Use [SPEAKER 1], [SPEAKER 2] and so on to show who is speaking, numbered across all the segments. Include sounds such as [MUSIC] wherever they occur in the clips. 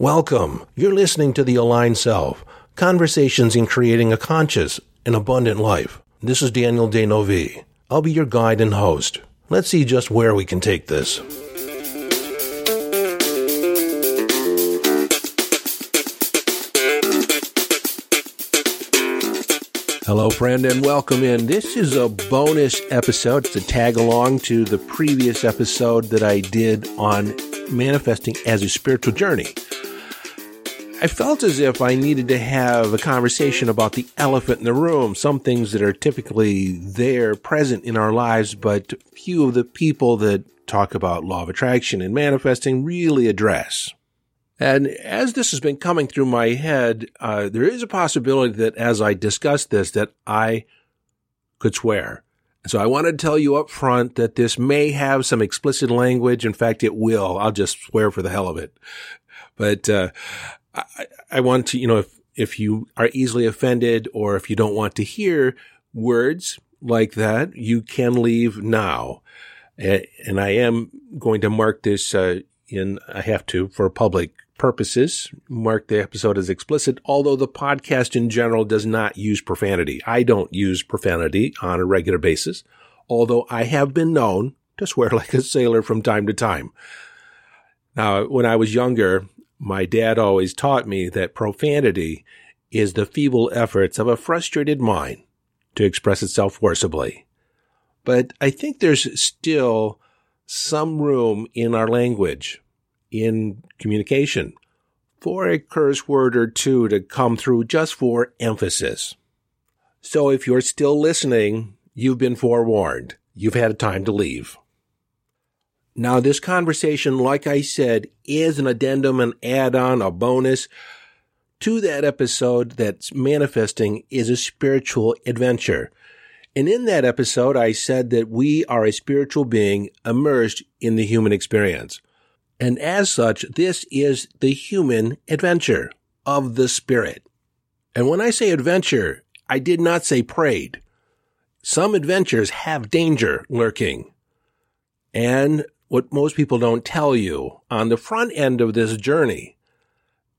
[SPEAKER 1] Welcome. You're listening to The Aligned Self Conversations in Creating a Conscious and Abundant Life. This is Daniel D'Neuville. I'll be your guide and host. Let's see just where we can take this. Hello, friend, and welcome in. This is a bonus episode. It's a tag along to the previous episode that I did on manifesting as a spiritual journey. I felt as if I needed to have a conversation about the elephant in the room, some things that are typically there, present in our lives, but few of the people that talk about law of attraction and manifesting really address. And as this has been coming through my head, uh, there is a possibility that as I discuss this, that I could swear. So I want to tell you up front that this may have some explicit language. In fact, it will. I'll just swear for the hell of it. But, uh, I, I want to, you know, if, if you are easily offended or if you don't want to hear words like that, you can leave now. And I am going to mark this, uh, in, I have to for public purposes, mark the episode as explicit, although the podcast in general does not use profanity. I don't use profanity on a regular basis, although I have been known to swear [LAUGHS] like a sailor from time to time. Now, when I was younger, my dad always taught me that profanity is the feeble efforts of a frustrated mind to express itself forcibly. But I think there's still some room in our language, in communication, for a curse word or two to come through just for emphasis. So if you're still listening, you've been forewarned. You've had time to leave. Now, this conversation, like I said, is an addendum, an add-on, a bonus to that episode that's manifesting is a spiritual adventure. And in that episode, I said that we are a spiritual being immersed in the human experience. And as such, this is the human adventure of the spirit. And when I say adventure, I did not say prayed. Some adventures have danger lurking. And what most people don't tell you on the front end of this journey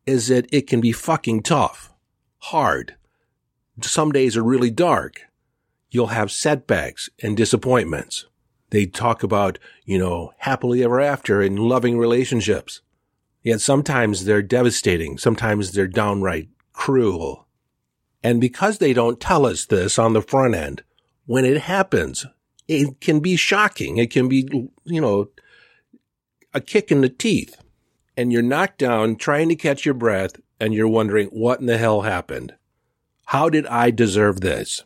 [SPEAKER 1] is that it can be fucking tough, hard. Some days are really dark. You'll have setbacks and disappointments. They talk about, you know, happily ever after and loving relationships. Yet sometimes they're devastating. Sometimes they're downright cruel. And because they don't tell us this on the front end, when it happens, it can be shocking. It can be, you know, a kick in the teeth and you're knocked down trying to catch your breath and you're wondering what in the hell happened? How did I deserve this?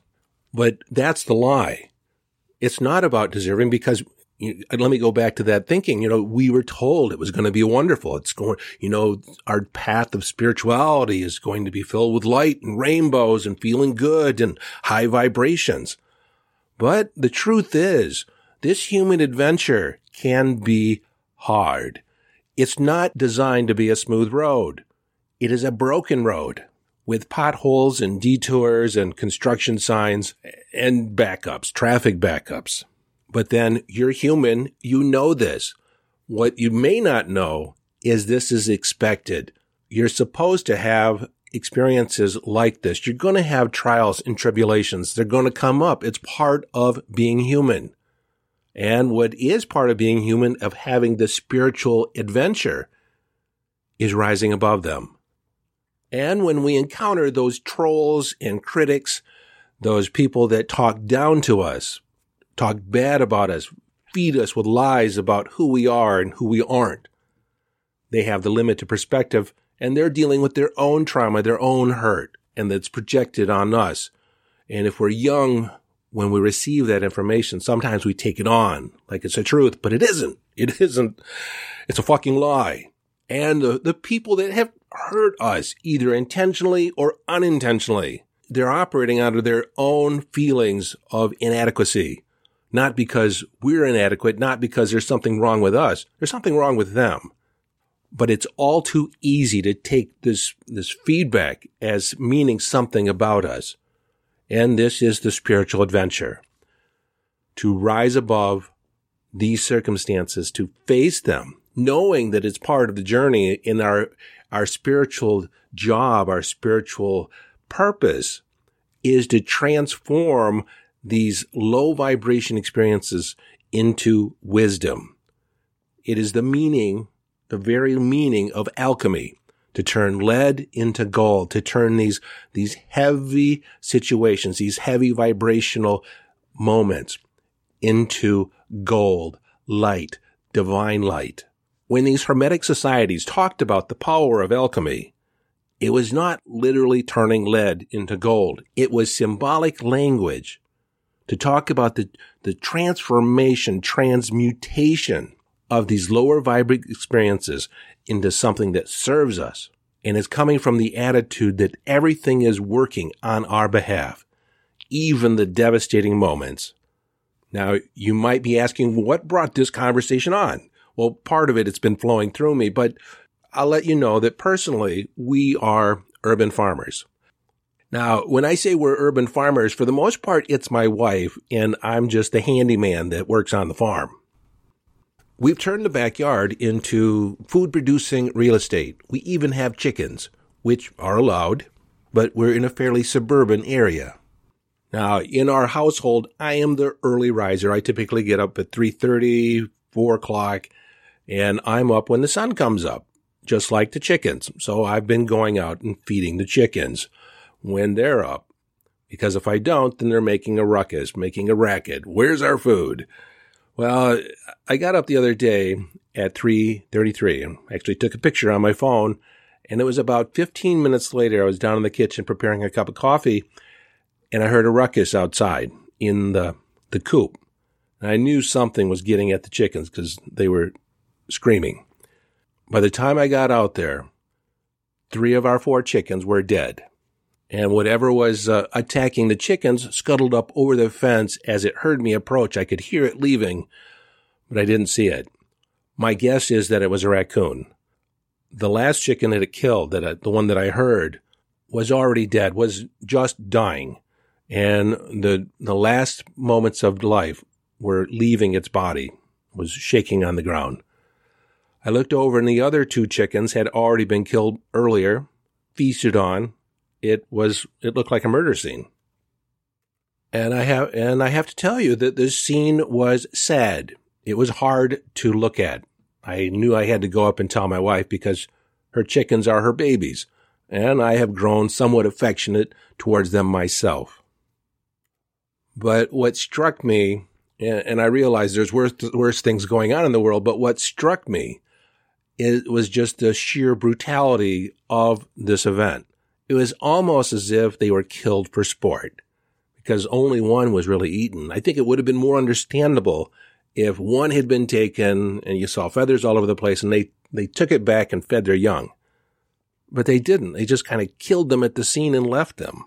[SPEAKER 1] But that's the lie. It's not about deserving because let me go back to that thinking. You know, we were told it was going to be wonderful. It's going, you know, our path of spirituality is going to be filled with light and rainbows and feeling good and high vibrations. But the truth is, this human adventure can be hard. It's not designed to be a smooth road. It is a broken road with potholes and detours and construction signs and backups, traffic backups. But then you're human. You know this. What you may not know is this is expected. You're supposed to have experiences like this. You're going to have trials and tribulations. They're going to come up. It's part of being human and what is part of being human of having the spiritual adventure is rising above them. And when we encounter those trolls and critics, those people that talk down to us, talk bad about us, feed us with lies about who we are and who we aren't, they have the limited perspective and they're dealing with their own trauma, their own hurt, and that's projected on us. And if we're young, when we receive that information, sometimes we take it on like it's a truth, but it isn't. It isn't. It's a fucking lie. And the, the people that have hurt us, either intentionally or unintentionally, they're operating out of their own feelings of inadequacy. Not because we're inadequate, not because there's something wrong with us. There's something wrong with them. But it's all too easy to take this, this feedback as meaning something about us. And this is the spiritual adventure. To rise above these circumstances, to face them, knowing that it's part of the journey in our, our spiritual job, our spiritual purpose is to transform these low vibration experiences into wisdom. It is the meaning, the very meaning of alchemy to turn lead into gold, to turn these, these heavy situations, these heavy vibrational moments into gold, light, divine light. When these Hermetic societies talked about the power of alchemy, it was not literally turning lead into gold. It was symbolic language to talk about the, the transformation, transmutation of these lower vibrant experiences into something that serves us and is coming from the attitude that everything is working on our behalf, even the devastating moments. Now, you might be asking, what brought this conversation on? Well, part of it, it's been flowing through me, but I'll let you know that personally, we are urban farmers. Now, when I say we're urban farmers, for the most part, it's my wife, and I'm just the handyman that works on the farm. We've turned the backyard into food producing real estate. We even have chickens, which are allowed, but we're in a fairly suburban area. Now, in our household, I am the early riser. I typically get up at 3.30, 4 o'clock, and I'm up when the sun comes up, just like the chickens. So I've been going out and feeding the chickens when they're up. Because if I don't, then they're making a ruckus, making a racket. Where's our food? Well, I got up the other day at 3:33 and actually took a picture on my phone and it was about 15 minutes later I was down in the kitchen preparing a cup of coffee and I heard a ruckus outside in the the coop. And I knew something was getting at the chickens cuz they were screaming. By the time I got out there, 3 of our 4 chickens were dead and whatever was uh, attacking the chickens scuttled up over the fence as it heard me approach. I could hear it leaving, but I didn't see it. My guess is that it was a raccoon. The last chicken that it killed, that the one that I heard, was already dead, was just dying, and the the last moments of life were leaving its body, was shaking on the ground. I looked over, and the other two chickens had already been killed earlier, feasted on, it was it looked like a murder scene. And I have and I have to tell you that this scene was sad. It was hard to look at. I knew I had to go up and tell my wife because her chickens are her babies, and I have grown somewhat affectionate towards them myself. But what struck me, and I realize there's worse, worse things going on in the world, but what struck me it was just the sheer brutality of this event it was almost as if they were killed for sport because only one was really eaten. I think it would have been more understandable if one had been taken and you saw feathers all over the place and they, they took it back and fed their young. But they didn't. They just kind of killed them at the scene and left them.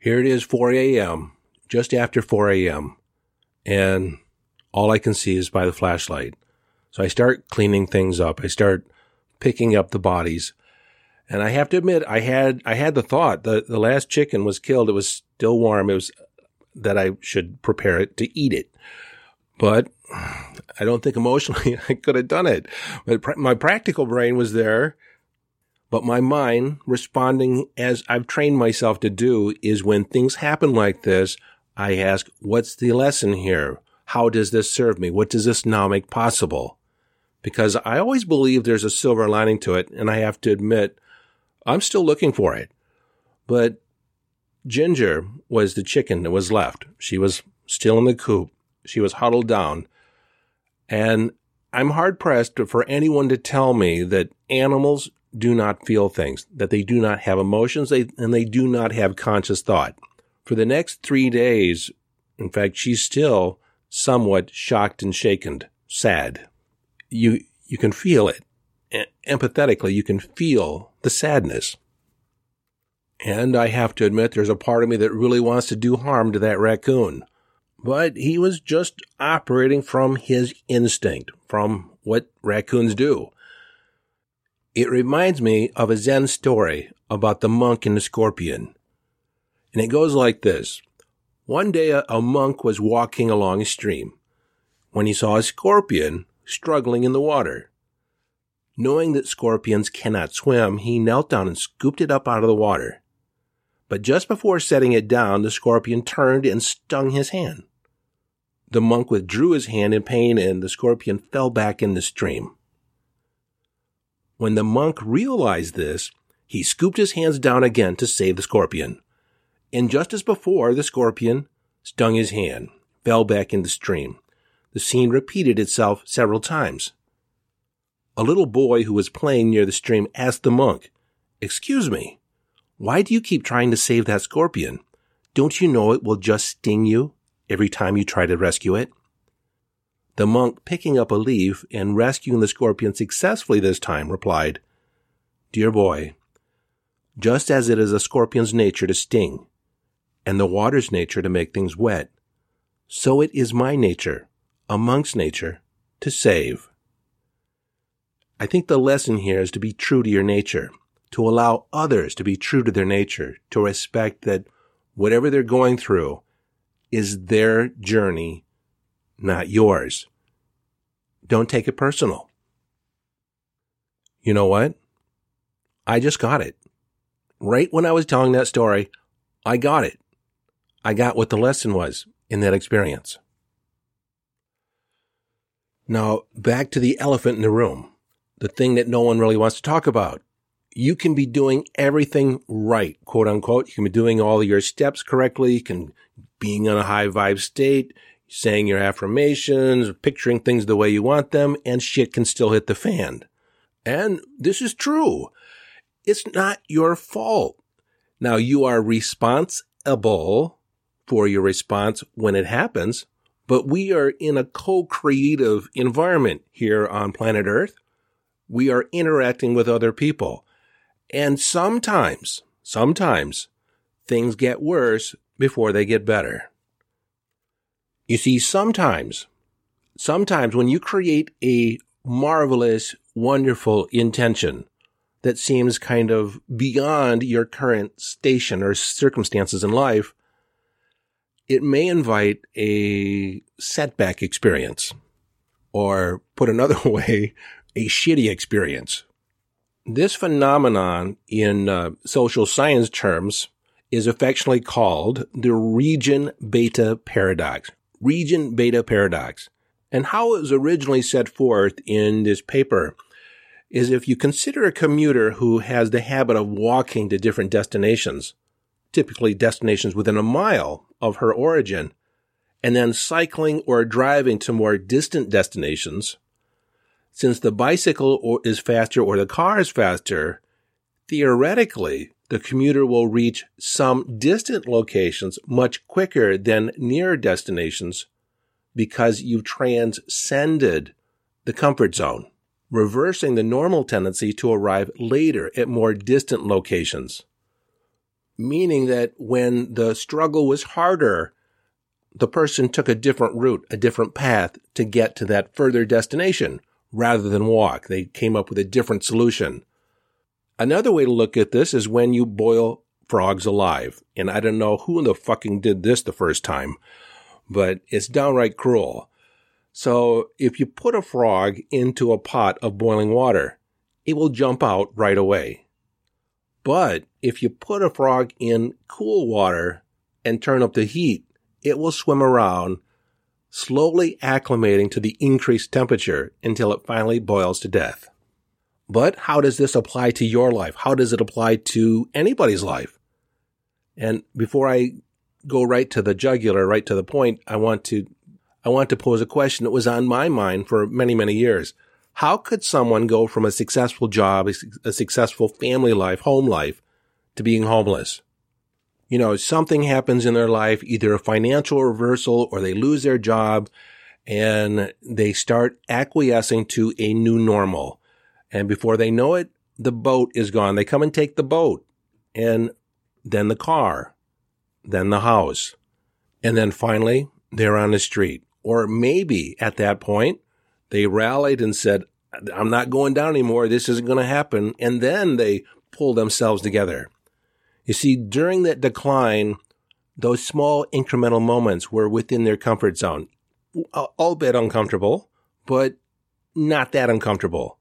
[SPEAKER 1] Here it is, 4 a.m., just after 4 a.m., and all I can see is by the flashlight. So I start cleaning things up. I start picking up the bodies. And I have to admit, I had, I had the thought that the last chicken was killed. It was still warm. It was that I should prepare it to eat it. But I don't think emotionally [LAUGHS] I could have done it. But my practical brain was there. But my mind responding as I've trained myself to do is when things happen like this, I ask, what's the lesson here? How does this serve me? What does this now make possible? Because I always believe there's a silver lining to it. And I have to admit, I'm still looking for it. But Ginger was the chicken that was left. She was still in the coop. She was huddled down. And I'm hard pressed for anyone to tell me that animals do not feel things, that they do not have emotions, they, and they do not have conscious thought. For the next three days, in fact, she's still somewhat shocked and shaken, sad. You, you can feel it empathetically, you can feel the sadness. And I have to admit, there's a part of me that really wants to do harm to that raccoon. But he was just operating from his instinct, from what raccoons do. It reminds me of a Zen story about the monk and the scorpion. And it goes like this. One day a, monk was walking along a stream when he saw a scorpion struggling in the water. Knowing that scorpions cannot swim, he knelt down and scooped it up out of the water. But just before setting it down, the scorpion turned and stung his hand. The monk withdrew his hand in pain and the scorpion fell back in the stream. When the monk realized this, he scooped his hands down again to save the scorpion. And just as before, the scorpion stung his hand, fell back in the stream. The scene repeated itself several times. A little boy who was playing near the stream asked the monk, Excuse me, why do you keep trying to save that scorpion? Don't you know it will just sting you every time you try to rescue it? The monk, picking up a leaf and rescuing the scorpion successfully this time, replied, Dear boy, just as it is a scorpion's nature to sting, and the water's nature to make things wet, so it is my nature, a monk's nature, to save. I think the lesson here is to be true to your nature, to allow others to be true to their nature, to respect that whatever they're going through is their journey, not yours. Don't take it personal. You know what? I just got it. Right when I was telling that story, I got it. I got what the lesson was in that experience. Now, back to the elephant in the room, the thing that no one really wants to talk about. You can be doing everything right, quote unquote. You can be doing all your steps correctly. You can being in a high vibe state, saying your affirmations, picturing things the way you want them, and shit can still hit the fan. And this is true. It's not your fault. Now you are responsible for your response when it happens, but we are in a co-creative environment here on planet Earth. We are interacting with other people. And sometimes, sometimes things get worse before they get better. You see, sometimes, sometimes when you create a marvelous, wonderful intention that seems kind of beyond your current station or circumstances in life, it may invite a setback experience or put another [LAUGHS] way, a shitty experience. This phenomenon in uh, social science terms is affectionately called the region beta paradox. Region beta paradox. And how it was originally set forth in this paper is if you consider a commuter who has the habit of walking to different destinations, typically destinations within a mile of her origin, and then cycling or driving to more distant destinations, since the bicycle is faster or the car is faster, theoretically, the commuter will reach some distant locations much quicker than near destinations because you've transcended the comfort zone, reversing the normal tendency to arrive later at more distant locations. Meaning that when the struggle was harder, the person took a different route, a different path to get to that further destination rather than walk. They came up with a different solution. Another way to look at this is when you boil frogs alive. And I don't know who in the fucking did this the first time, but it's downright cruel. So if you put a frog into a pot of boiling water, it will jump out right away. But if you put a frog in cool water and turn up the heat, it will swim around, slowly acclimating to the increased temperature until it finally boils to death. But how does this apply to your life? How does it apply to anybody's life? And before I go right to the jugular, right to the point, I want to, I want to pose a question that was on my mind for many, many years. How could someone go from a successful job, a successful family life, home life, to being homeless? You know, something happens in their life, either a financial reversal or they lose their job and they start acquiescing to a new normal. And before they know it, the boat is gone. They come and take the boat and then the car, then the house. And then finally they're on the street. Or maybe at that point they rallied and said, I'm not going down anymore. This isn't going to happen. And then they pull themselves together. You see, during that decline, those small incremental moments were within their comfort zone, albeit uncomfortable, but not that uncomfortable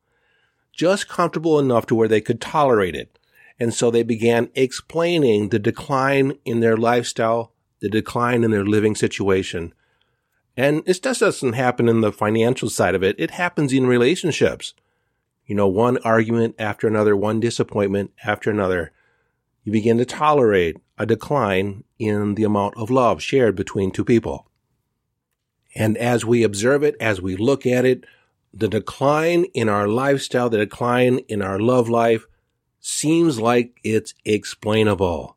[SPEAKER 1] just comfortable enough to where they could tolerate it. And so they began explaining the decline in their lifestyle, the decline in their living situation. And this just doesn't happen in the financial side of it. It happens in relationships. You know, one argument after another, one disappointment after another. You begin to tolerate a decline in the amount of love shared between two people. And as we observe it, as we look at it, the decline in our lifestyle, the decline in our love life seems like it's explainable.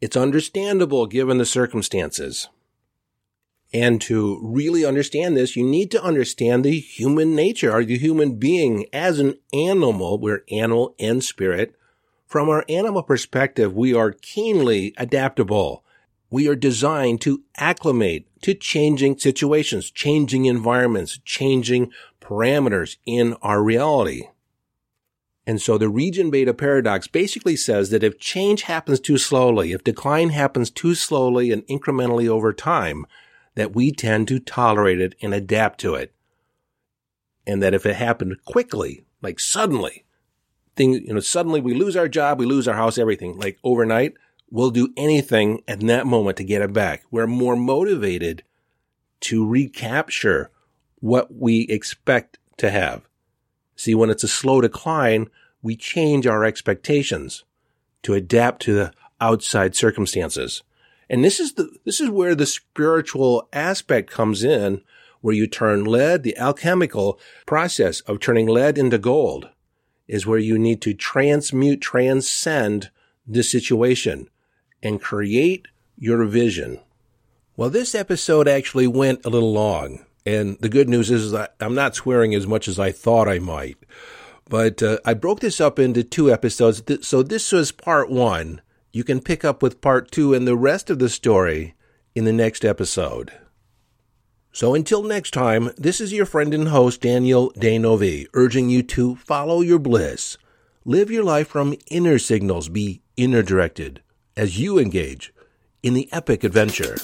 [SPEAKER 1] It's understandable given the circumstances. And to really understand this, you need to understand the human nature, or the human being as an animal. We're animal and spirit. From our animal perspective, we are keenly adaptable. We are designed to acclimate to changing situations, changing environments, changing parameters in our reality. And so the region beta paradox basically says that if change happens too slowly, if decline happens too slowly and incrementally over time, that we tend to tolerate it and adapt to it. And that if it happened quickly, like suddenly, things, you know, suddenly we lose our job, we lose our house, everything, like overnight, we'll do anything at that moment to get it back. We're more motivated to recapture what we expect to have. See, when it's a slow decline, we change our expectations to adapt to the outside circumstances. And this is the, this is where the spiritual aspect comes in, where you turn lead, the alchemical process of turning lead into gold is where you need to transmute, transcend the situation and create your vision. Well, this episode actually went a little long. And the good news is I'm not swearing as much as I thought I might. But uh, I broke this up into two episodes. So this was part one. You can pick up with part two and the rest of the story in the next episode. So until next time, this is your friend and host, Daniel D'Neuville, urging you to follow your bliss. Live your life from inner signals, be inner directed as you engage in the epic adventure.